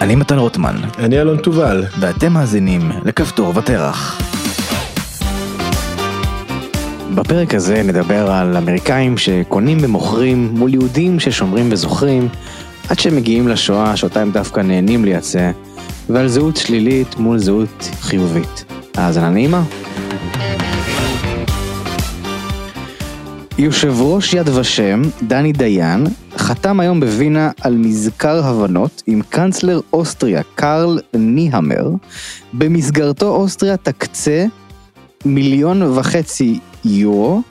אני מתן רוטמן, אני אלון תובל. ואתם מאזינים לכפתור ותרח. בפרק הזה נדבר על אמריקאים שקונים ומוכרים מול יהודים ששומרים וזוכרים, עד שהם מגיעים לשואה שאותה הם דווקא נהנים לייצא, ועל זהות שלילית מול זהות חיובית. האזנה נעימה. יושב ראש יד ושם, דני דיין, חתם היום בווינה על מזכר הבנות עם קאנצלר אוסטריה, קארל ניהמר, במסגרתו אוסטריה תקצה מיליון וחצי יורו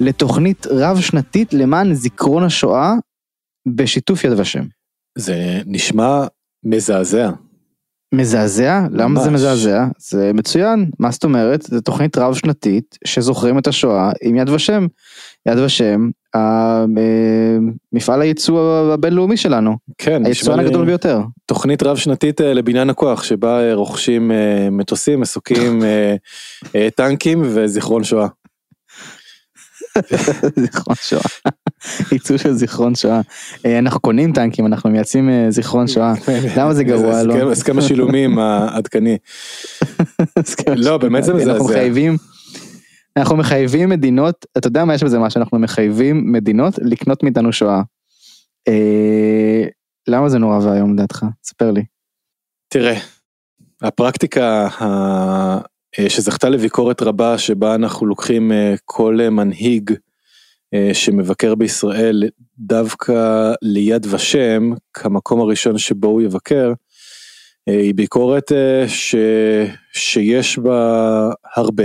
לתוכנית רב-שנתית למען זיכרון השואה בשיתוף יד ושם. זה נשמע מזעזע. מזעזע? למה זה ממש. מזעזע? זה מצוין, מה זאת אומרת? זו תוכנית רב-שנתית שזוכרים את השואה עם יד ושם. יד ושם, מפעל הייצוא הבינלאומי שלנו, כן, היצואן נשמע הגדול ביותר. תוכנית רב שנתית אה, לבניין הכוח שבה אה, רוכשים אה, מטוסים, מסוקים, אה, אה, טנקים וזיכרון שואה. זיכרון שואה. ייצוא של זיכרון שואה. אה, אנחנו קונים טנקים, אנחנו מייצאים אה, זיכרון שואה. למה זה גרוע, הסכם- השילומים העדכני. לא, באמת זה אנחנו מזעזע. אנחנו מחייבים מדינות, אתה יודע מה יש בזה משהו, אנחנו מחייבים מדינות לקנות מאיתנו שואה. אה, למה זה נורא ואיום לדעתך? ספר לי. תראה, הפרקטיקה ה- אה, שזכתה לביקורת רבה שבה אנחנו לוקחים אה, כל אה, מנהיג שמבקר בישראל דווקא ליד ושם כמקום הראשון שבו הוא יבקר, היא ביקורת ש... שיש בה הרבה.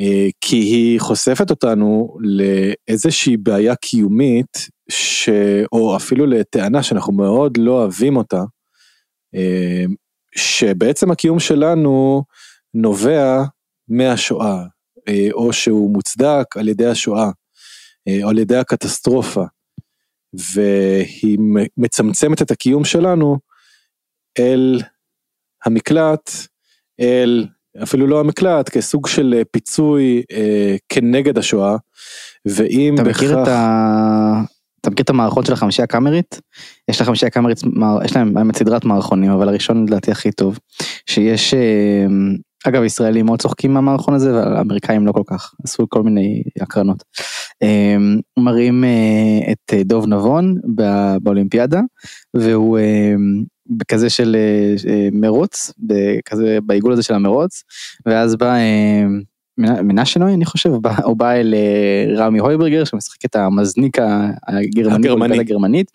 אה, כי היא חושפת אותנו לאיזושהי בעיה קיומית, ש... או אפילו לטענה שאנחנו מאוד לא אוהבים אותה, אה, שבעצם הקיום שלנו נובע מהשואה, אה, או שהוא מוצדק על ידי השואה, אה, או על ידי הקטסטרופה, והיא מצמצמת את הקיום שלנו אל המקלט, אל אפילו לא המקלט, כסוג של אה, פיצוי אה, כנגד השואה, ואם אתה מכיר את ה... אתה מכיר את המערכון של החמישייה הקאמרית? יש לחמישייה הקאמרית, יש להם באמת סדרת מערכונים, אבל הראשון לדעתי הכי טוב. שיש, אה, אגב ישראלים מאוד צוחקים מהמערכון הזה, והאמריקאים לא כל כך, עשו כל מיני הקרנות. אה, מראים את דוב נבון באולימפיאדה, והוא בכזה של אה, אה, מרוץ, כזה בעיגול הזה של המרוץ, ואז בא אה, מנ- מנשה נוי אני חושב, הוא בא- הוא בא אל רמי הויברגר שמשחק את המזניק הגרמני, הגרמנית,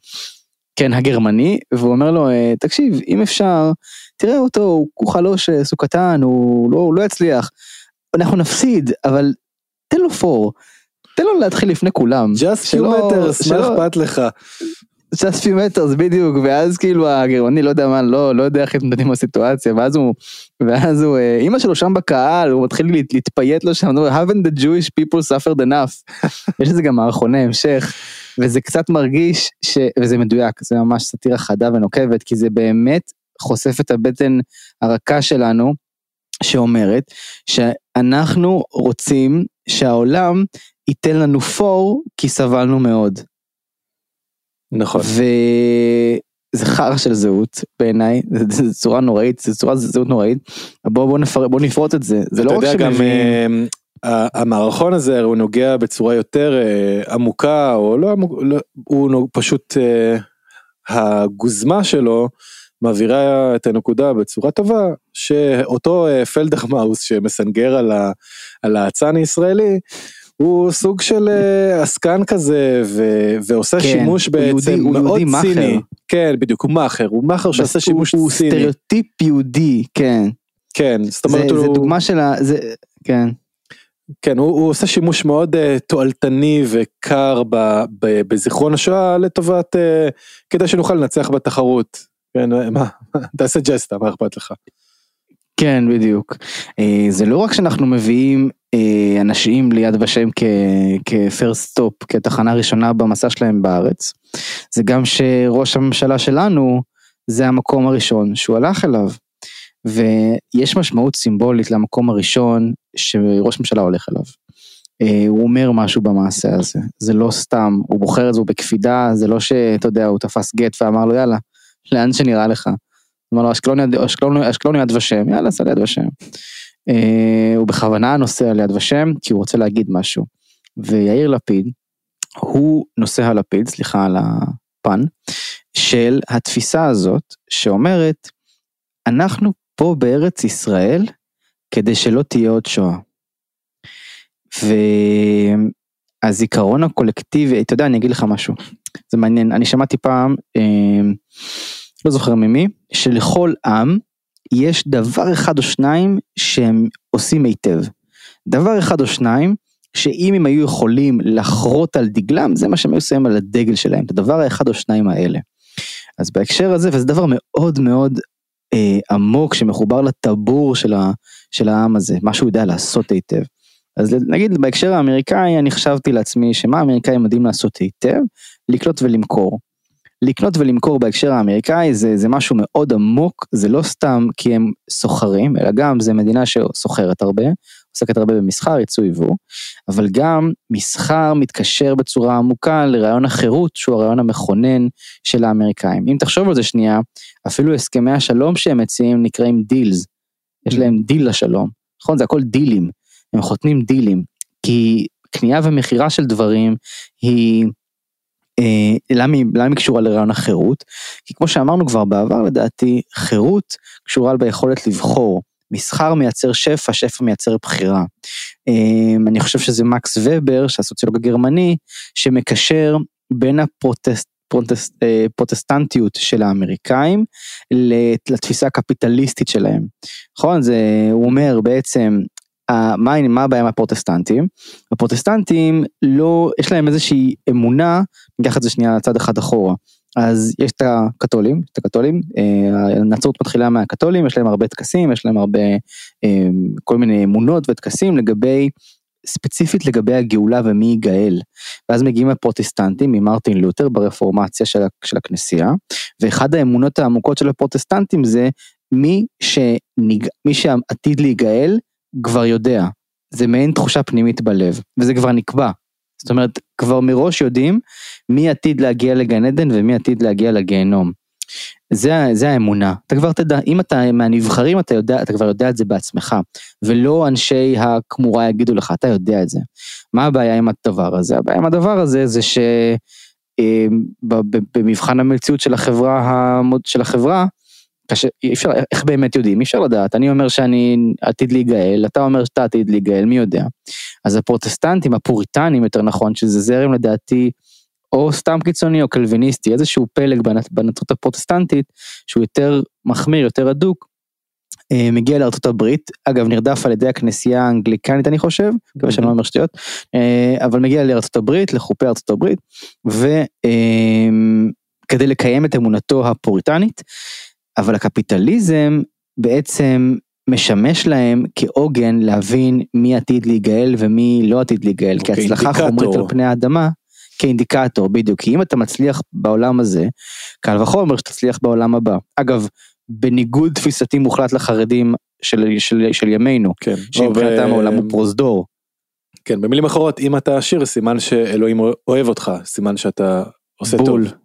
כן הגרמני, והוא אומר לו תקשיב אם אפשר תראה אותו הוא- חלוש הוא קטן הוא לא, הוא לא יצליח, אנחנו נפסיד אבל תן לו פור, תן לו להתחיל לפני כולם, just few שלא- meters, מה אכפת לך? Just few meters בדיוק ואז כאילו הגרמני לא יודע מה לא לא יודע איך להתמודד עם הסיטואציה ואז הוא ואז הוא אה, אמא שלו שם בקהל הוא מתחיל להת- להתפייט לו שם haven't the Jewish people suffered enough יש לזה גם מערכוני המשך וזה קצת מרגיש ש... וזה מדויק זה ממש סאטירה חדה ונוקבת כי זה באמת חושף את הבטן הרכה שלנו שאומרת שאנחנו רוצים שהעולם ייתן לנו פור כי סבלנו מאוד. נכון. וזה חרא של זהות בעיניי, זו צורה נוראית, זו צורה זהות נוראית. בוא בוא נפר... בוא נפרוט את זה, זה לא רק אתה יודע גם שמביאים, אה, ה- המערכון הזה הוא נוגע בצורה יותר אה, עמוקה או לא עמוק, לא, הוא נו- פשוט אה, הגוזמה שלו מעבירה את הנקודה בצורה טובה שאותו אה, פלדרמאוס שמסנגר על, ה, על האצן הישראלי הוא סוג של אה, עסקן כזה ו, ועושה כן, שימוש הוא בעצם יהודי- הוא מאוד יהודי. ציני. כן בדיוק הוא מאכר הוא מאכר שעושה הוא- שימוש הוא ציני. סטריאוטיפ יהודי, כן, כן זאת זה, אומרת זה הוא... דוגמה של ה... זה, כן, כן, הוא, הוא עושה שימוש מאוד uh, תועלתני וקר ב, ב, בזיכרון השואה לטובת, uh, כדי שנוכל לנצח בתחרות. כן, מה, תעשה ג'סטה, מה אכפת לך? כן בדיוק. זה לא רק שאנחנו מביאים אנשים ליד ושם כ first stop, כתחנה ראשונה במסע שלהם בארץ, זה גם שראש הממשלה שלנו זה המקום הראשון שהוא הלך אליו. ויש משמעות סימבולית למקום הראשון שראש ממשלה הולך אליו. אה, הוא אומר משהו במעשה הזה, זה לא סתם, הוא בוחר את זה, הוא בקפידה, זה לא שאתה יודע, הוא תפס גט ואמר לו יאללה, לאן שנראה לך. אמר לו אשקלון, אשקלון יד ושם, יאללה, סע ליד ושם. אה, הוא בכוונה נוסע ליד ושם, כי הוא רוצה להגיד משהו. ויאיר לפיד, הוא נושא הלפיד, סליחה על הפן, של התפיסה הזאת, שאומרת, אנחנו פה בארץ ישראל, כדי שלא תהיה עוד שואה. והזיכרון הקולקטיבי, אתה יודע, אני אגיד לך משהו, זה מעניין, אני שמעתי פעם, אה, לא זוכר ממי, שלכל עם יש דבר אחד או שניים שהם עושים היטב. דבר אחד או שניים, שאם הם היו יכולים לחרות על דגלם, זה מה שהם היו שמים על הדגל שלהם, את הדבר האחד או שניים האלה. אז בהקשר הזה, וזה דבר מאוד מאוד אה, עמוק שמחובר לטבור של, ה, של העם הזה, מה שהוא יודע לעשות היטב. אז נגיד בהקשר האמריקאי, אני חשבתי לעצמי שמה האמריקאים יודעים לעשות היטב? לקלוט ולמכור. לקנות ולמכור בהקשר האמריקאי זה, זה משהו מאוד עמוק, זה לא סתם כי הם סוחרים, אלא גם זה מדינה שסוחרת הרבה, עוסקת הרבה במסחר, ייצוא יבוא, אבל גם מסחר מתקשר בצורה עמוקה לרעיון החירות, שהוא הרעיון המכונן של האמריקאים. אם תחשוב על זה שנייה, אפילו הסכמי השלום שהם מציעים נקראים deals, יש להם דיל לשלום, נכון? זה הכל דילים, הם חותמים דילים, כי קנייה ומכירה של דברים היא... אה, למה, היא קשורה לרעיון החירות? כי כמו שאמרנו כבר בעבר לדעתי, חירות קשורה ביכולת לבחור. מסחר מייצר שפע, שפע מייצר בחירה. אה, אני חושב שזה מקס ובר, שהסוציולוג הגרמני, שמקשר בין הפרוטסט, פרוטסט, אה, פרוטסטנטיות של האמריקאים לתפיסה הקפיטליסטית שלהם. נכון? זה, הוא אומר בעצם, מה, מה הבעיה עם הפרוטסטנטים? הפרוטסטנטים לא, יש להם איזושהי אמונה, ניקח את זה שנייה צד אחד אחורה. אז יש את הקתולים, את הקתולים, אה, הנצרות מתחילה מהקתולים, יש להם הרבה טקסים, יש להם הרבה, אה, כל מיני אמונות וטקסים לגבי, ספציפית לגבי הגאולה ומי ייגאל. ואז מגיעים הפרוטסטנטים ממרטין לותר ברפורמציה של, של הכנסייה, ואחד האמונות העמוקות של הפרוטסטנטים זה מי, שניג, מי שעתיד להיגאל כבר יודע, זה מעין תחושה פנימית בלב, וזה כבר נקבע. זאת אומרת, כבר מראש יודעים מי עתיד להגיע לגן עדן ומי עתיד להגיע לגיהנום. זה, זה האמונה, אתה כבר תדע, אם אתה מהנבחרים אתה יודע, אתה כבר יודע את זה בעצמך, ולא אנשי הכמורה יגידו לך, אתה יודע את זה. מה הבעיה עם הדבר הזה? הבעיה עם הדבר הזה זה שבמבחן אה, המציאות של החברה, של החברה, קשה, אפשר, איך באמת יודעים? אי אפשר לדעת. אני אומר שאני עתיד להיגאל, אתה אומר שאתה עתיד להיגאל, מי יודע? אז הפרוטסטנטים, הפוריטנים יותר נכון, שזה זרם לדעתי, או סתם קיצוני או קלוויניסטי, איזשהו פלג בנצרות הפרוטסטנטית, שהוא יותר מחמיר, יותר הדוק, אה, מגיע לארצות הברית, אגב נרדף על ידי הכנסייה האנגליקנית אני חושב, מקווה שאני לא אומר שטויות, אה, אבל מגיע לארצות הברית, לחופי ארצות הברית, וכדי אה, לקיים את אמונתו הפוריטנית, אבל הקפיטליזם בעצם משמש להם כעוגן להבין מי עתיד להיגאל ומי לא עתיד להיגאל, כי אוקיי, הצלחה חומרית על פני האדמה, כאינדיקטור, בדיוק, כי אם אתה מצליח בעולם הזה, קל וחומר שתצליח בעולם הבא. אגב, בניגוד תפיסתי מוחלט לחרדים של, של, של ימינו, כן, שמבחינתם העולם הוא פרוזדור. כן, במילים אחרות, אם אתה עשיר, סימן שאלוהים אוהב אותך, סימן שאתה עושה בול. טוב.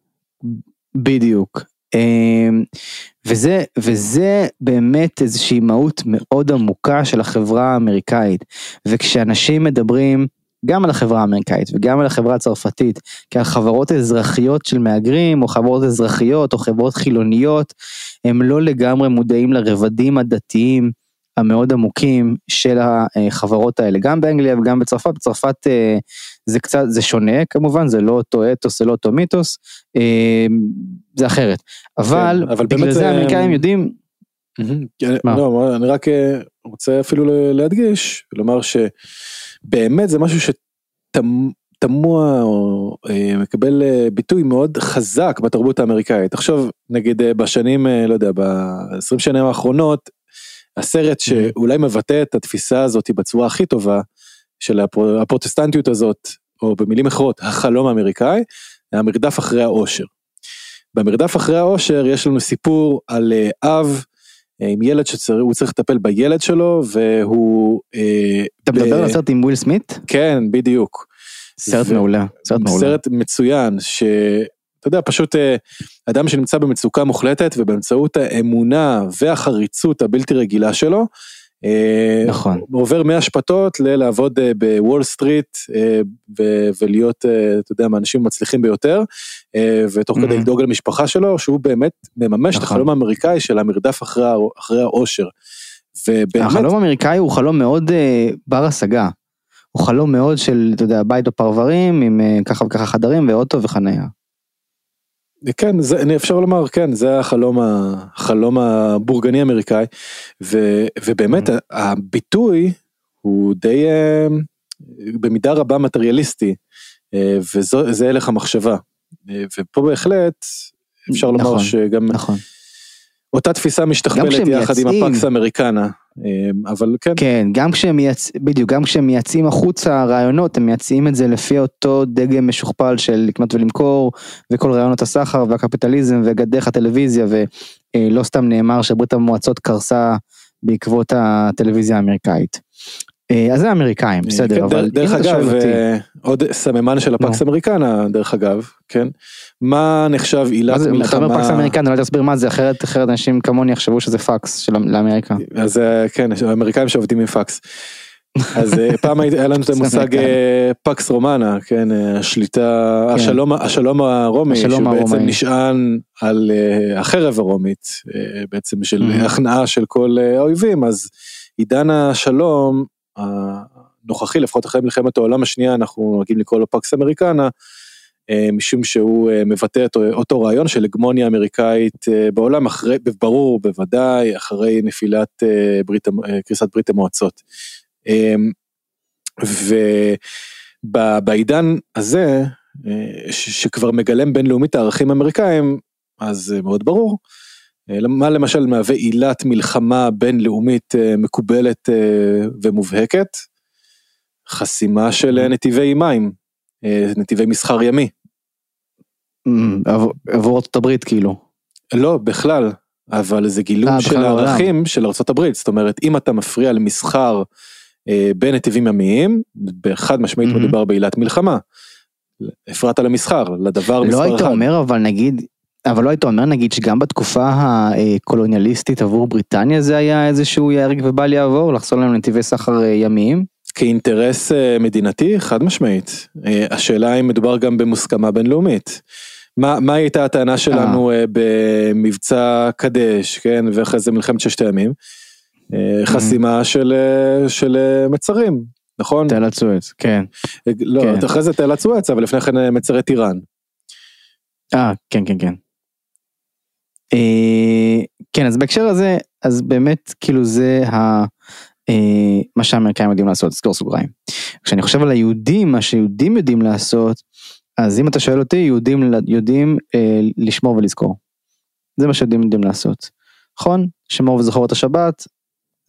בדיוק. אמ, וזה, וזה באמת איזושהי מהות מאוד עמוקה של החברה האמריקאית. וכשאנשים מדברים גם על החברה האמריקאית וגם על החברה הצרפתית כעל חברות אזרחיות של מהגרים או חברות אזרחיות או חברות חילוניות, הם לא לגמרי מודעים לרבדים הדתיים המאוד עמוקים של החברות האלה, גם באנגליה וגם בצרפת, בצרפת אה, זה קצת, זה שונה כמובן, זה לא אותו אתוס, זה לא אותו מיתוס, אה, זה אחרת, אבל, כן, אבל בגלל זה האמריקאים יודעים. כן, לא, אני רק אה, רוצה אפילו להדגיש, לומר שבאמת זה משהו שתמוה או מקבל ביטוי מאוד חזק בתרבות האמריקאית. עכשיו נגיד בשנים, לא יודע, ב-20 שנים האחרונות, הסרט שאולי מבטא את התפיסה הזאת בצורה הכי טובה, של הפרוטסטנטיות הזאת, או במילים אחרות, החלום האמריקאי, המרדף אחרי העושר. במרדף אחרי העושר יש לנו סיפור על אה, אב אה, עם ילד שהוא צריך לטפל בילד שלו והוא... אה, אתה מדבר על הסרט עם וויל סמית? כן, בדיוק. סרט מעולה, סרט מעולה. סרט מצוין, ש... אתה יודע, פשוט אה, אדם שנמצא במצוקה מוחלטת ובאמצעות האמונה והחריצות הבלתי רגילה שלו, אה, נכון. עובר מאשפתות ללעבוד אה, בוול סטריט ולהיות, אתה יודע, מהאנשים המצליחים ביותר, ותוך כדי. לדאוג למשפחה שלו, שהוא באמת מממש את נכון. החלום האמריקאי של המרדף אחרי, האושר. ובאמת, החלום האמריקאי הוא חלום מאוד בר השגה. הוא חלום מאוד של, אתה יודע, בית בפרברים עם ככה וככה חדרים ואוטו וחנייה. כן, זה, אני אפשר לומר, כן, זה החלום, החלום הבורגני אמריקאי, ו, ובאמת Mhm. הביטוי הוא די אה, במידה רבה מטריאליסטי, אה, וזה הלך המחשבה. אה, ופה בהחלט אפשר לומר נכון, שגם נכון. אותה תפיסה משתכפלת יחד עם מייצאים- הפקס אמריקנה, אה, אבל כן, כן, גם כשהם מייצ... בדיוק, גם כשהם מייצאים החוצה רעיונות, הם מייצאים את זה לפי אותו דגם משוכפל של לקנות ולמכור, וכל רעיונות הסחר והקפיטליזם ודרך הטלוויזיה, ולא סתם נאמר שברית המועצות קרסה בעקבות הטלוויזיה האמריקאית. אה, אז זה האמריקאים, בסדר, כן, אבל דרך אגב, אה, עוד סממן של הפקס נו. אמריקנה, דרך אגב, כן, מה נחשב עילת מה זה, אתה מלחמה, פקס אמריקני, אולי תסביר מה זה, אחרת אחרת אנשים כמוני יחשבו שזה פקס של לאמריקה. אז אה, כן, יש האמריקאים שעובדים עם פקס. אז אה, פעם היה לנו את המושג אמריקאים. אה, פקס רומנה, כן, אה, השליטה, כן. השלום, השלום הרומי, השלום שהוא בעצם הרומאי. נשען על אה, החרב הרומית, אה, בעצם של Mhm. הכנעה של כל אה, האויבים, אז עידן השלום הנוכחי, לפחות אחרי מלחמת העולם השנייה, אנחנו נוהגים לקרוא לו פקס אמריקנה, אה, משום שהוא אה, מבטא את אותו רעיון של הגמוניה אמריקאית אה, בעולם, אחרי, ברור בוודאי, אחרי נפילת ברית, קריסת ברית המועצות. ובעידן הזה, שכבר מגלם בינלאומית הערכים האמריקאים, אז מאוד ברור. אה, מה למשל מהווה עילת מלחמה בינלאומית אה, מקובלת אה, ומובהקת? חסימה של אה, נתיבי מים, נתיבי מסחר ימי. אמ, עבור- ארצות הברית כאילו. לא, בכלל, אבל זה גילום של. הערכים של ארה"ב, זאת אומרת, אם אתה מפריע למסחר בנתיבים ימיים, בחד משמעית מהמם. מדובר בעילת מלחמה. הפרעת למסחר, לדבר לא מספר היית אחד. אומר אבל נגיד, אבל לא היית אומר נגיד שגם בתקופה הקולוניאליסטית עבור בריטניה זה היה איזשהו יהרג ובל יעבור לחסום להם נתיבי סחר אה, ימיים? כאינטרס אה, מדינתי, חד משמעית. אה, השאלה אם מדובר גם במוסכמה בינלאומית. מה, מה הייתה הטענה שלנו אה, במבצע קדש, כן, ואחרי זה מלחמת ששת הימים? אה, חסימה של, של מצרים, נכון? תעלת סואץ, כן. לא, כן. אחרי זה תעלת סואץ, אבל לפני כן מצרי טיראן. אה, כן, כן, כן. אה, כן, אז בהקשר הזה, אז באמת, כאילו זה ה... אה, מה שהאמריקאים יודעים לעשות, סגור סוגריים. כשאני חושב על היהודים, מה שיהודים יודעים לעשות, אז אם אתה שואל אותי, יהודים יודעים אה, לשמור ולזכור. זה מה שיהודים יודעים לעשות. נכון? שמור וזכור את השבת,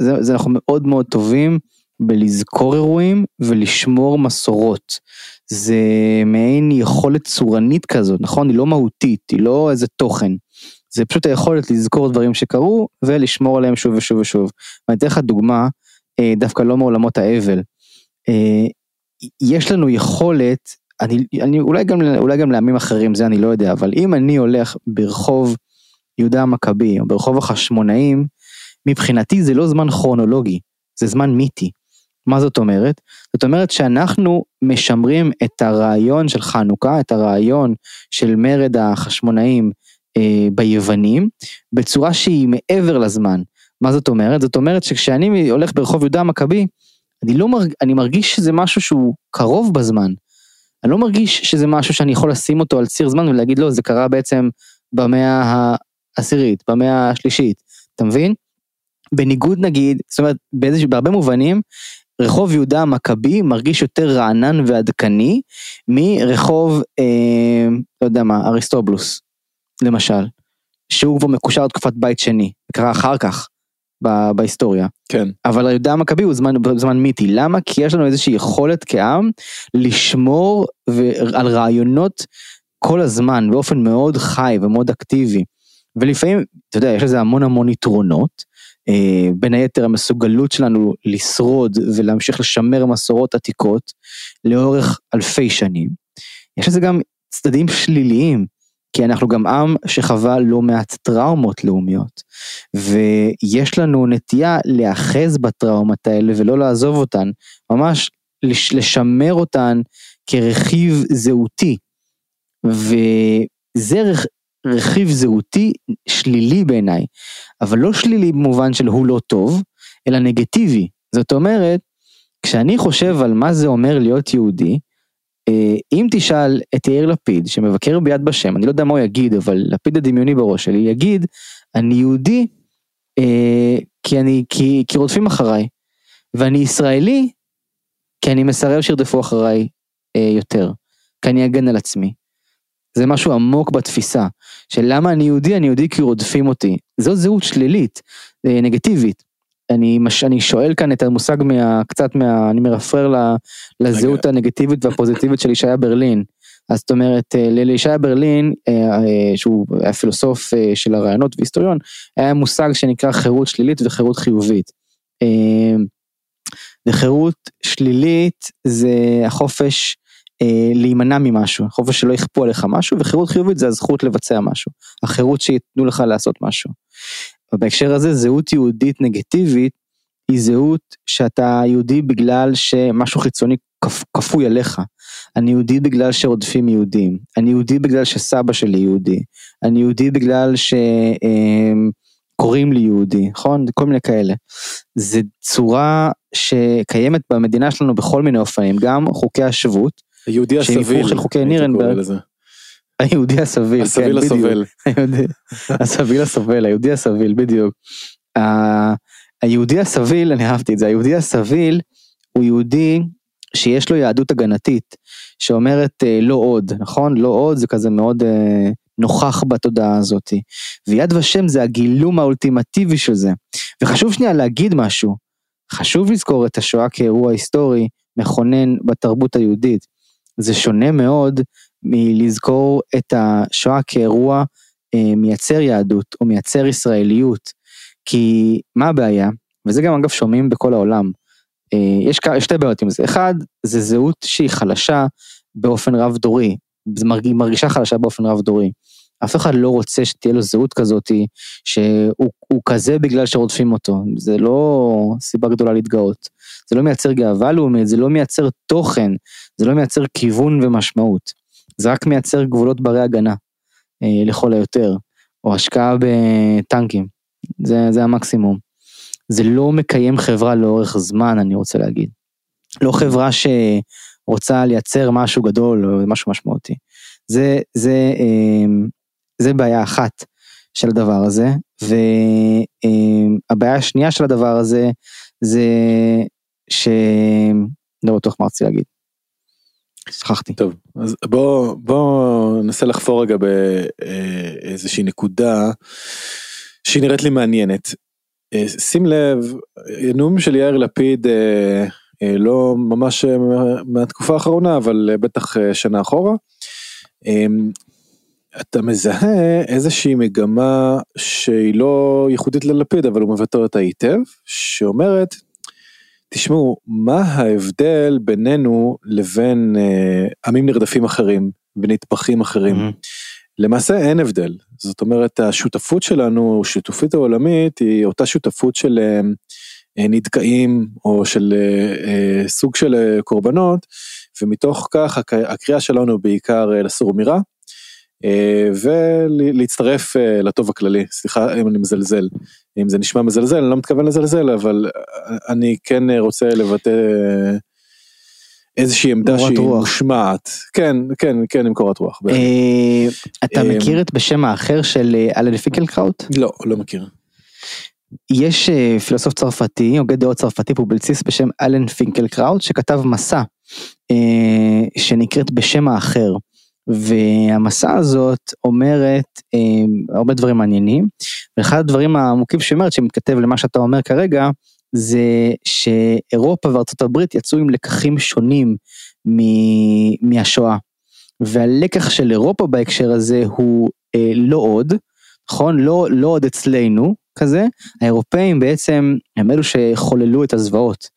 זה, זה אנחנו מאוד מאוד טובים בלזכור אירועים ולשמור מסורות. זה מעין יכולת צורנית כזאת, נכון? היא לא מהותית, היא לא איזה תוכן. זה פשוט היכולת לזכור דברים שקרו ולשמור עליהם שוב ושוב ושוב. ואני אתן לך דוגמה, אה, דווקא לא מעולמות האבל. אה, יש לנו יכולת, אני, אני אולי, גם, אולי גם לעמים אחרים, זה אני לא יודע, אבל אם אני הולך ברחוב יהודה המכבי או ברחוב החשמונאים, מבחינתי זה לא זמן כרונולוגי, זה זמן מיתי. מה זאת אומרת? זאת אומרת שאנחנו משמרים את הרעיון של חנוכה, את הרעיון של מרד החשמונאים אה, ביוונים, בצורה שהיא מעבר לזמן. מה זאת אומרת? זאת אומרת שכשאני הולך ברחוב יהודה המכבי, אני לא מרג... אני מרגיש שזה משהו שהוא קרוב בזמן. אני לא מרגיש שזה משהו שאני יכול לשים אותו על ציר זמן ולהגיד לא, זה קרה בעצם במאה העשירית, במאה השלישית, אתה מבין? בניגוד נגיד, זאת אומרת, באיזשה, בהרבה מובנים, רחוב יהודה המכבי מרגיש יותר רענן ועדכני מרחוב, אה, לא יודע מה, אריסטובלוס, למשל, שהוא כבר מקושר לתקופת בית שני, קרה אחר כך ב- בהיסטוריה. כן. אבל יהודה המכבי הוא זמן, זמן מיתי, למה? כי יש לנו איזושהי יכולת כעם לשמור ו- על רעיונות כל הזמן באופן מאוד חי ומאוד אקטיבי. ולפעמים, אתה יודע, יש לזה המון המון יתרונות, אה, בין היתר המסוגלות שלנו לשרוד ולהמשיך לשמר מסורות עתיקות לאורך אלפי שנים. יש לזה גם צדדים שליליים, כי אנחנו גם עם שחווה לא מעט טראומות לאומיות, ויש לנו נטייה להיאחז בטראומות האלה ולא לעזוב אותן, ממש לשמר אותן כרכיב זהותי, וזה רכ... רכיב זהותי שלילי בעיניי, אבל לא שלילי במובן של הוא לא טוב, אלא נגטיבי. זאת אומרת, כשאני חושב על מה זה אומר להיות יהודי, אם תשאל את יאיר לפיד שמבקר ביד בשם, אני לא יודע מה הוא יגיד, אבל לפיד הדמיוני בראש שלי יגיד, אני יהודי אה, כי, אני, כי, כי רודפים אחריי, ואני ישראלי כי אני מסרב שירדפו אחריי אה, יותר, כי אני אגן על עצמי. זה משהו עמוק בתפיסה, של למה אני יהודי, אני יהודי כי רודפים אותי. זו זהות שלילית, נגטיבית. אני, מש, אני שואל כאן את המושג מה, קצת מה, אני מרפרר לזהות הנגטיבית והפוזיטיבית של ישעיה ברלין. אז זאת אומרת, אה, לישעיה ברלין, אה, אה, שהוא היה פילוסוף של הרעיונות והיסטוריון, היה מושג שנקרא חירות שלילית וחירות חיובית. וחירות שלילית זה החופש להימנע ממשהו, החופש שלא יכפו עליך משהו, וחירות חיובית זה הזכות לבצע משהו, החירות שייתנו לך לעשות משהו. ובהקשר הזה זהות יהודית נגטיבית היא זהות שאתה יהודי בגלל שמשהו חיצוני כפוי עליך. אני יהודי בגלל שרודפים יהודים, אני יהודי בגלל שסבא שלי יהודי, אני יהודי בגלל שקוראים לי יהודי, נכון? כל מיני כאלה. זה צורה שקיימת במדינה שלנו בכל מיני אופנים, גם חוקי השבות. היהודי הסביל, של חוקי נירנברג. היהודי הסביל, הסביל כן, הסובל. בדיוק. הסביל הסובל, היהודי הסביל, בדיוק. היהודי הסביל, אני אהבתי את זה, היהודי הסביל הוא יהודי שיש לו יהדות הגנתית, שאומרת אה, לא עוד, נכון? לא עוד זה כזה מאוד אה, נוכח בתודעה הזאת. ויד ושם זה הגילום האולטימטיבי של זה. וחשוב שנייה להגיד משהו, חשוב לזכור את השואה כאירוע היסטורי מכונן בתרבות היהודית. זה שונה מאוד מלזכור את השואה כאירוע אה, מייצר יהדות או מייצר ישראליות. כי מה הבעיה? וזה גם אגב שומעים בכל העולם. אה, יש שתי בעיות עם זה. אחד, זה זהות שהיא חלשה באופן רב דורי. זה מרגישה חלשה באופן רב דורי. אף אחד לא רוצה שתהיה לו זהות כזאת שהוא כזה בגלל שרודפים אותו. זה לא סיבה גדולה להתגאות. זה לא מייצר גאווה לאומית, זה לא מייצר תוכן, זה לא מייצר כיוון ומשמעות. זה רק מייצר גבולות ברי הגנה, אה, לכל היותר, או השקעה בטנקים, זה, זה המקסימום. זה לא מקיים חברה לאורך זמן, אני רוצה להגיד. לא חברה שרוצה לייצר משהו גדול או משהו משמעותי. זה, זה, אה, זה בעיה אחת של הדבר הזה, והבעיה השנייה של הדבר הזה, זה ש... לא בטוח מה רציתי להגיד. שכחתי. טוב, אז בוא, בוא ננסה לחפור רגע באיזושהי נקודה שהיא נראית לי מעניינת. אה, שים לב, נאום של יאיר לפיד אה, אה, לא ממש מהתקופה האחרונה, אבל בטח שנה אחורה. אתה מזהה איזושהי מגמה שהיא לא ייחודית ללפיד, אבל הוא מבטא אותה היטב, שאומרת, תשמעו, מה ההבדל בינינו לבין אה, עמים נרדפים אחרים ונטבחים אחרים? Mm-hmm. למעשה אין הבדל. זאת אומרת, השותפות שלנו, השותפות העולמית, היא אותה שותפות של אה, אה נדכאים או של אה, אה, סוג של אה, קורבנות, ומתוך כך הקריאה שלנו בעיקר אה, לסור מרע, אה, ולהצטרף אה, לטוב הכללי, סליחה אם אני מזלזל, אם זה נשמע מזלזל, אני לא מתכוון לזלזל, אבל אני כן רוצה לבטא איזושהי עמדה שהיא רוח. מושמעת, כן, כן, כן, עם קורת רוח. אה, אתה מכיר את בשם האחר של אלן פינקלקראוט? לא, לא מכיר. יש פילוסוף צרפתי, הוגה דעות צרפתי פובליציסט בשם אלן פינקלקראוט, שכתב מסה שנקראת בשם האחר. והמסה הזאת אומרת אה, הרבה דברים מעניינים, ואחד הדברים העמוקים שהיא אומרת, שמתכתב למה שאתה אומר כרגע, זה שאירופה וארצות הברית יצאו עם לקחים שונים מ- מהשואה. והלקח של אירופה בהקשר הזה הוא אה, לא עוד, נכון? לא, לא עוד אצלנו כזה, האירופאים בעצם הם אלו שחוללו את הזוועות.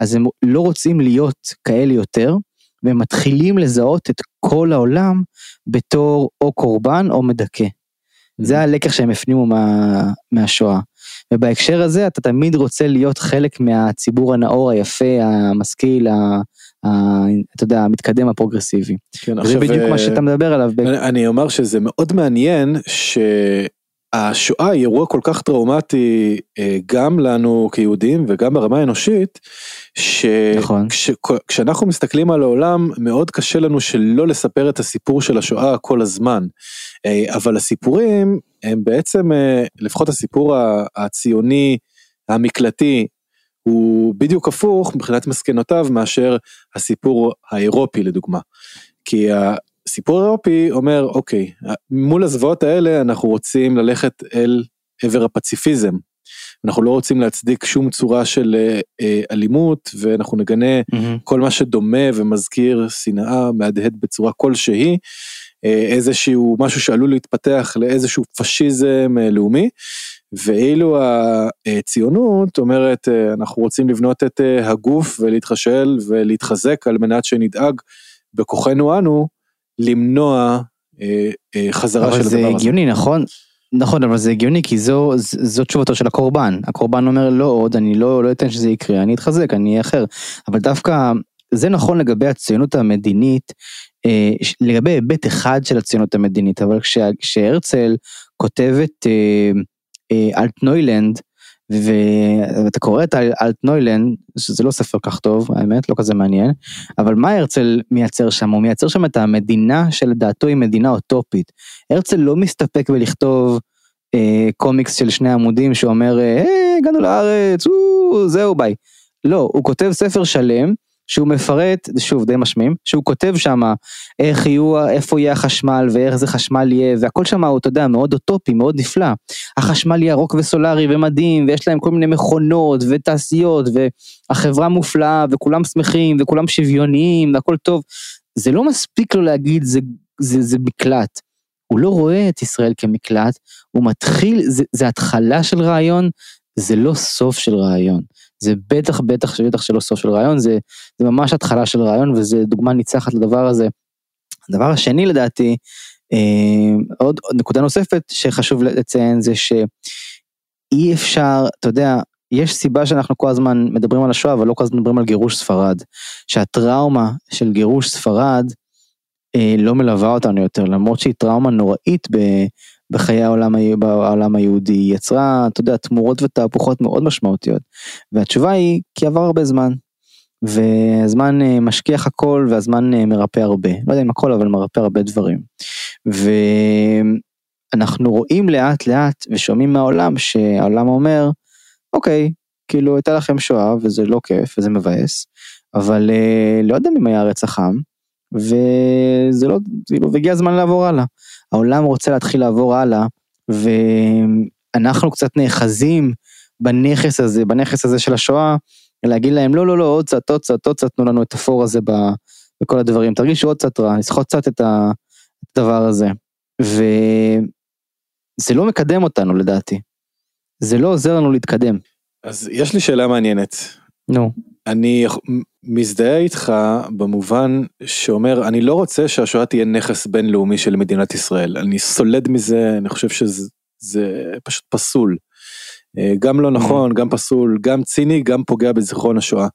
אז הם לא רוצים להיות כאלה יותר, והם מתחילים לזהות את כל העולם בתור או קורבן או מדכא. זה הלקח שהם הפנימו מה, מהשואה. ובהקשר הזה אתה תמיד רוצה להיות חלק מהציבור הנאור, היפה, המשכיל, ה, ה, אתה יודע, המתקדם, הפרוגרסיבי. כן, זה עכשיו, בדיוק מה שאתה מדבר עליו. ב- אני, אני אומר שזה מאוד מעניין שהשואה היא אירוע כל כך טראומטי אה, גם לנו כיהודים וגם ברמה האנושית, נכון. שכשאנחנו מסתכלים על העולם מאוד קשה לנו שלא לספר את הסיפור של השואה כל הזמן. אה, אבל הסיפורים הם בעצם, אה, לפחות הסיפור הציוני המקלטי, הוא בדיוק הפוך מבחינת מסקנותיו מאשר הסיפור האירופי לדוגמה. כי הסיפור האירופי אומר אוקיי מול הזוועות האלה אנחנו רוצים ללכת אל עבר הפציפיזם. אנחנו לא רוצים להצדיק שום צורה של אה, אה, אלימות ואנחנו נגנה מהמם. כל מה שדומה ומזכיר שנאה מהדהד בצורה כלשהי אה, איזשהו משהו שעלול להתפתח לאיזשהו פשיזם אה, לאומי. ואילו הציונות אומרת אה, אנחנו רוצים לבנות את אה, הגוף ולהתחשל ולהתחזק על מנת שנדאג בכוחנו אנו למנוע אה, אה, חזרה אבל של זה הדבר הזה. הגיוני, נכון? נכון, אבל זה הגיוני כי זו, זו תשובתו של הקורבן. הקורבן אומר לא עוד, אני לא, לא אתן שזה יקרה, אני אתחזק, אני אהיה אחר. אבל דווקא זה נכון לגבי הציונות המדינית, אה, לגבי היבט אחד של הציונות המדינית, אבל כשה- כשהרצל כותב את אה, אה, אלטנוילנד, ואתה קורא את אל- אלטנוילנד, שזה לא ספר כך טוב, האמת, לא כזה מעניין, אבל מה הרצל מייצר שם? הוא מייצר שם את המדינה שלדעתו היא מדינה אוטופית. הרצל לא מסתפק בלכתוב אה, קומיקס של שני עמודים שאומר, אה, הגענו לארץ, או, זהו ביי. לא, הוא כותב ספר שלם שהוא מפרט, שוב די משמים, שהוא כותב שם איך יהיו, איפה יהיה החשמל ואיך זה חשמל יהיה, והכל שם הוא, אתה יודע, מאוד אוטופי, מאוד נפלא. החשמל ירוק וסולארי ומדהים, ויש להם כל מיני מכונות ותעשיות, והחברה מופלאה, וכולם שמחים, וכולם שוויוניים, והכל טוב. זה לא מספיק לו להגיד זה, זה, זה מקלט. הוא לא רואה את ישראל כמקלט, הוא מתחיל, זה, זה התחלה של רעיון, זה לא סוף של רעיון. זה בטח בטח בטח שלא סוף של רעיון, זה, זה ממש התחלה של רעיון וזה דוגמה ניצחת לדבר הזה. הדבר השני לדעתי, אה, עוד, עוד נקודה נוספת שחשוב לציין זה שאי אפשר, אתה יודע, יש סיבה שאנחנו כל הזמן מדברים על השואה אבל לא כל הזמן מדברים על גירוש ספרד. שהטראומה של גירוש ספרד אה, לא מלווה אותנו יותר למרות שהיא טראומה נוראית ב, בחיי העולם, בעולם היהודי, היא יצרה, אתה יודע, תמורות ותהפוכות מאוד משמעותיות. והתשובה היא כי עבר הרבה זמן. והזמן אה, משכיח הכל והזמן אה, מרפא הרבה. לא יודע אם הכל אבל מרפא הרבה דברים. ואנחנו רואים לאט לאט ושומעים מהעולם שהעולם אומר, אוקיי, כאילו הייתה לכם שואה וזה לא כיף וזה מבאס, אבל אה, לא יודע אם היה רצח עם, וזה לא, כאילו, והגיע הזמן לעבור הלאה. העולם רוצה להתחיל לעבור הלאה, ואנחנו קצת נאחזים בנכס הזה, בנכס הזה של השואה, להגיד להם לא לא לא עוד קצת עוד קצת עוד קצת תנו לנו את הפור הזה ב- בכל הדברים תרגישו עוד קצת רע נסחוט קצת את הדבר הזה וזה לא מקדם אותנו לדעתי. זה לא עוזר לנו להתקדם. אז יש לי שאלה מעניינת. נו. אני מזדהה איתך במובן שאומר אני לא רוצה שהשואה תהיה נכס בינלאומי של מדינת ישראל אני סולד מזה אני חושב שזה זה פשוט פסול. אה, גם לא נכון גם פסול גם ציני גם פוגע בזיכרון השואה.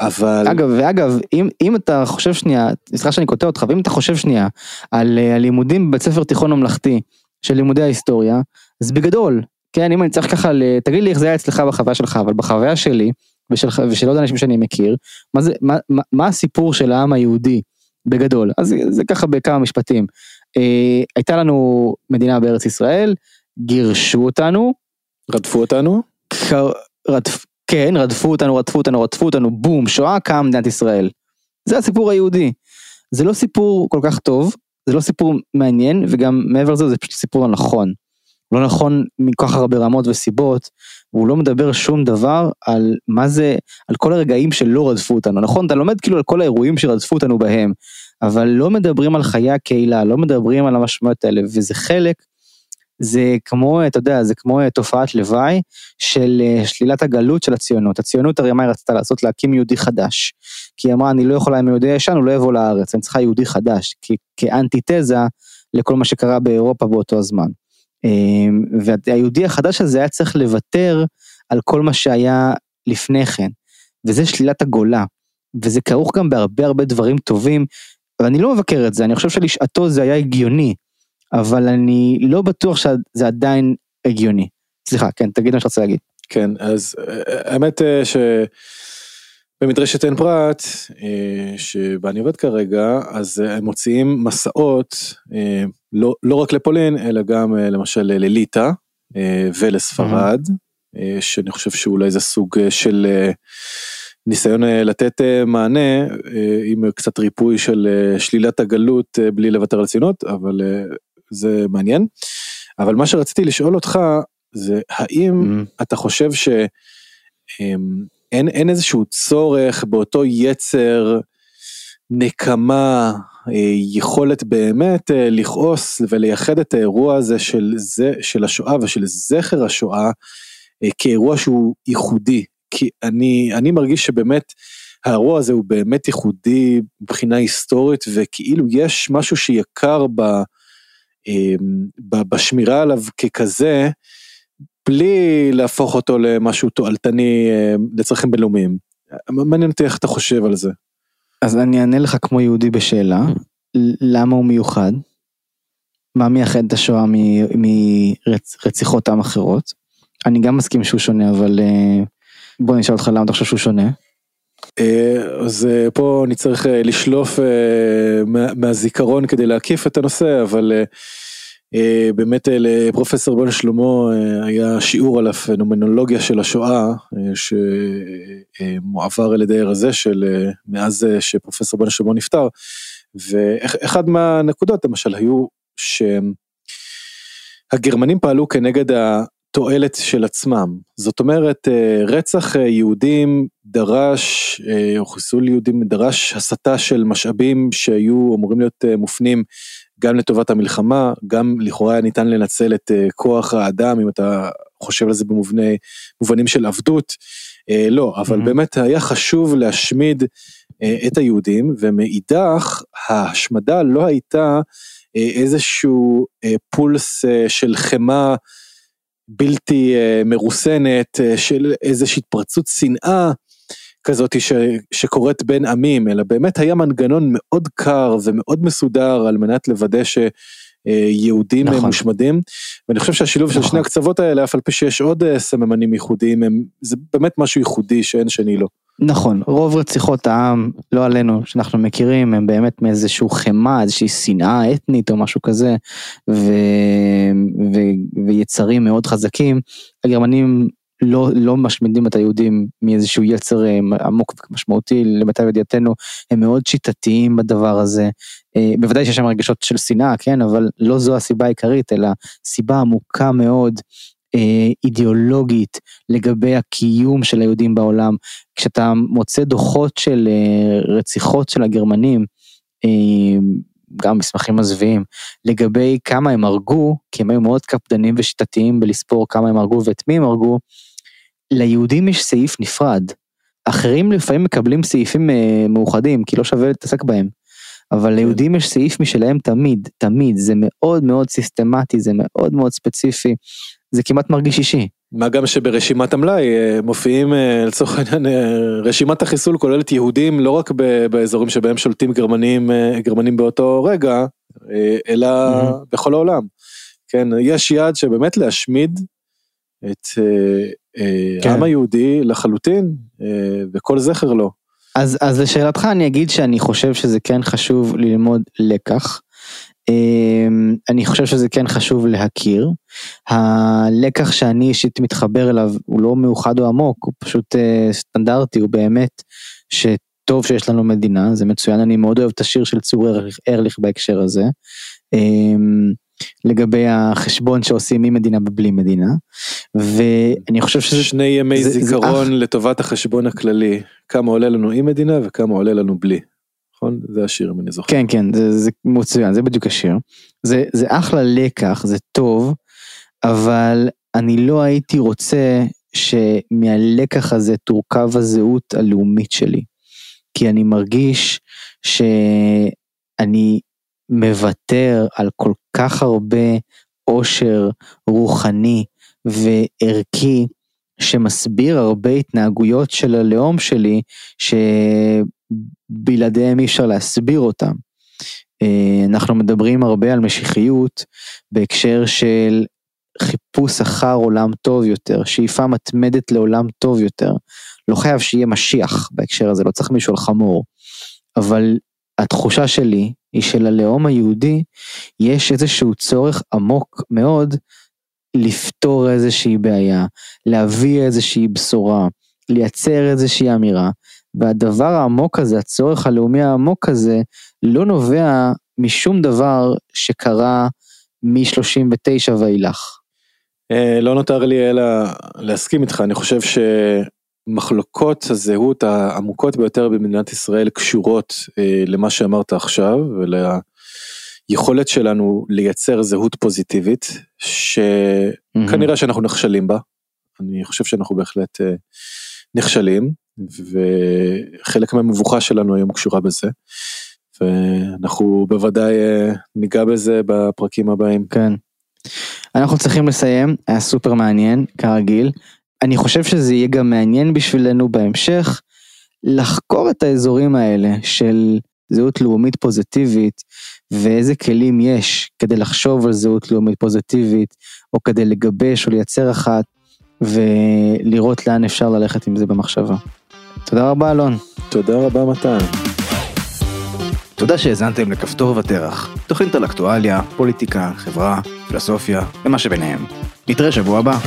אבל אגב ואגב אם אם אתה חושב שנייה סליחה שאני קוטע אותך ואם אתה חושב שנייה על אה, הלימודים בבית ספר תיכון ממלכתי של לימודי ההיסטוריה אז בגדול כן אם אני צריך ככה תגיד לי איך זה היה אצלך בחוויה שלך אבל בחוויה שלי ושל, ושל עוד אנשים שאני מכיר מה זה מה, מה, מה הסיפור של העם היהודי בגדול אז זה, ככה בכמה משפטים אה, הייתה לנו מדינה בארץ ישראל גירשו אותנו רדפו אותנו קר- רדפ... כן, רדפו אותנו, רדפו אותנו, רדפו אותנו, בום, שואה קמה מדינת ישראל. זה הסיפור היהודי. זה לא סיפור כל כך טוב, זה לא סיפור מעניין, וגם מעבר לזה זה פשוט סיפור לא נכון. לא נכון מכל כך הרבה רמות וסיבות, והוא לא מדבר שום דבר על מה זה, על כל הרגעים שלא רדפו אותנו. נכון, אתה לומד כאילו על כל האירועים שרדפו אותנו בהם, אבל לא מדברים על חיי הקהילה, לא מדברים על המשמעויות האלה, וזה חלק זה כמו, אתה יודע, זה כמו תופעת לוואי של שלילת הגלות של הציונות. הציונות הרי מה היא רצתה לעשות? להקים יהודי חדש. כי היא אמרה, אני לא יכולה עם יהודי ישן, הוא לא יבוא לארץ, אני צריכה יהודי חדש, כאנטיתזה לכל מה שקרה באירופה באותו הזמן. אמ, והיהודי החדש הזה היה צריך לוותר על כל מה שהיה לפני כן, וזה שלילת הגולה, וזה כרוך גם בהרבה הרבה דברים טובים, ואני לא מבקר את זה, אני חושב שלשעתו זה היה הגיוני, אבל אני לא בטוח שזה עדיין הגיוני. סליחה, כן, תגיד מה שאתה רוצה להגיד. כן, אז אה, האמת אה, ש... במדרשת עין פרת, אה, שבה אני עובד כרגע, אז הם מוציאים מסעות, לא, לא רק לפולין, אלא גם למשל לליטא ולספרד, שאני חושב שאולי זה סוג של ניסיון לתת מענה עם קצת ריפוי של שלילת הגלות בלי לוותר על הציונות, אבל זה מעניין. אבל מה שרציתי לשאול אותך, זה האם mm. אתה חושב שאין אמ, אין איזשהו צורך באותו יצר נקמה, אה, יכולת באמת אה, לכעוס ולייחד את האירוע הזה של, זה, של השואה ושל זכר השואה אה, כאירוע שהוא ייחודי. כי אני, אני מרגיש שבאמת האירוע הזה הוא באמת ייחודי מבחינה היסטורית וכאילו יש משהו שיקר ב, אמ, בשמירה עליו ככזה. בלי להפוך אותו למשהו תועלתני אה, לצרכים בינלאומיים. מעניין אותי איך אתה חושב על זה. אז אני אענה לך כמו יהודי בשאלה, למה הוא מיוחד? מה מייחד את השואה מרציחות עם אחרות? אני גם מסכים שהוא שונה, אבל אה, בוא נשאל אותך למה אתה חושב שהוא שונה. אה, אז פה אני צריך לשלוף מהזיכרון כדי להקיף את הנושא, אבל באמת אה, לפרופסור בן שלמה אה, היה שיעור על הפנומנולוגיה של השואה שמועבר על ידי רזה של מאז שפרופסור בן שלמה נפטר. ואחד מהנקודות למשל היו שהגרמנים פעלו כנגד התועלת של עצמם. זאת אומרת רצח יהודים דרש, או חיסול יהודים דרש הסטה של משאבים שהיו אמורים להיות מופנים גם לטובת המלחמה, גם לכאורה היה ניתן לנצל את uh, כוח האדם, אם אתה חושב על זה במובנים של עבדות, uh, לא, אבל mm-hmm. באמת היה חשוב להשמיד uh, את היהודים, ומאידך ההשמדה לא הייתה איזשהו פולס של חמאה בלתי מרוסנת, של איזושהי התפרצות שנאה. כזאת ש, שקורית בין עמים, אלא באמת היה מנגנון מאוד קר ומאוד מסודר על מנת לוודא שיהודים נכון. מושמדים. ואני חושב שהשילוב נכון. של שני הקצוות האלה, אף על פי שיש עוד אה, סממנים ייחודיים, הם, זה באמת משהו ייחודי שאין שני לו. נכון, רוב רציחות העם, לא עלינו, שאנחנו מכירים, הם באמת מאיזשהו חמאה, איזושהי שנאה אתנית או משהו כזה, ו... ו... ויצרים מאוד חזקים. הגרמנים לא, לא משמידים את היהודים מאיזשהו יצר אה, עמוק ומשמעותי למיטב ידיעתנו, הם מאוד שיטתיים בדבר הזה. אה, בוודאי שיש שם רגשות של שנאה, כן, אבל לא זו הסיבה העיקרית, אלא סיבה עמוקה מאוד. אה, אידיאולוגית לגבי הקיום של היהודים בעולם. כשאתה מוצא דוחות של רציחות של הגרמנים, גם מסמכים מזוויעים, לגבי כמה הם הרגו, כי הם היו מאוד קפדנים ושיטתיים בלספור כמה הם הרגו ואת מי הם הרגו, ליהודים יש סעיף נפרד. אחרים לפעמים מקבלים סעיפים אה, מאוחדים, כי לא שווה להתעסק בהם. אבל כן. ליהודים יש סעיף משלהם תמיד, תמיד, זה מאוד מאוד סיסטמטי, זה מאוד מאוד ספציפי, זה כמעט מרגיש אישי. מה גם שברשימת המלאי אה, מופיעים אה, לצורך העניין רשימת החיסול כוללת יהודים לא רק באזורים שבהם שולטים גרמנים גרמנים באותו רגע אלא mm-hmm. בכל העולם. כן יש יעד שבאמת להשמיד את אה, כן. העם היהודי לחלוטין אה, וכל זכר לו. אז, אז לשאלתך אני אגיד שאני חושב שזה כן חשוב ללמוד לקח. אה, אני חושב שזה כן חשוב להכיר. הלקח שאני אישית מתחבר אליו הוא לא מאוחד או עמוק, הוא פשוט סטנדרטי, הוא באמת שטוב שיש לנו מדינה, זה מצוין, אני מאוד אוהב את השיר של צור ארליך בהקשר הזה. לגבי החשבון שעושים עם מדינה ובלי מדינה. ואני חושב שזה שני ימי זה, זיכרון זה אח... לטובת החשבון הכללי כמה עולה לנו עם מדינה וכמה עולה לנו בלי. נכון? זה השיר אם אני זוכר. כן כן זה, זה מצוין זה בדיוק השיר. זה, זה אחלה לקח זה טוב. אבל אני לא הייתי רוצה שמהלקח הזה תורכב הזהות הלאומית שלי. כי אני מרגיש שאני מוותר על כל כך הרבה עושר רוחני וערכי שמסביר הרבה התנהגויות של הלאום שלי שבלעדיהם אי אפשר להסביר אותם. אה, אנחנו מדברים הרבה על משיחיות בהקשר של חיפוש אחר עולם טוב יותר, שאיפה מתמדת לעולם טוב יותר. לא חייב שיהיה משיח בהקשר הזה, לא צריך מישהו על חמור. אבל התחושה שלי היא שללאום היהודי יש איזשהו צורך עמוק מאוד לפתור איזושהי בעיה, להביא איזושהי בשורה, לייצר איזושהי אמירה, והדבר העמוק הזה, הצורך הלאומי העמוק הזה, לא נובע משום דבר שקרה מ-39 ואילך. אה, לא נותר לי אלא להסכים איתך, אני חושב שמחלוקות הזהות העמוקות ביותר במדינת ישראל קשורות אה, למה שאמרת עכשיו וליכולת שלנו לייצר זהות פוזיטיבית שכנראה שאנחנו נכשלים בה. אני חושב שאנחנו בהחלט אה, נכשלים וחלק מהמבוכה שלנו היום קשורה בזה. ואנחנו בוודאי ניגע בזה בפרקים הבאים. כן. אנחנו צריכים לסיים, היה סופר מעניין, כרגיל. אני חושב שזה יהיה גם מעניין בשבילנו בהמשך לחקור את האזורים האלה של זהות לאומית פוזיטיבית ואיזה כלים יש כדי לחשוב על זהות לאומית פוזיטיבית או כדי לגבש או לייצר אחת ולראות לאן אפשר ללכת עם זה במחשבה. תודה רבה אלון. תודה רבה מתן. תודה שהאזנתם לכפתור ותרח, תוכנית על אקטואליה, פוליטיקה, חברה, פילוסופיה ומה שביניהם. נתראה שבוע הבא.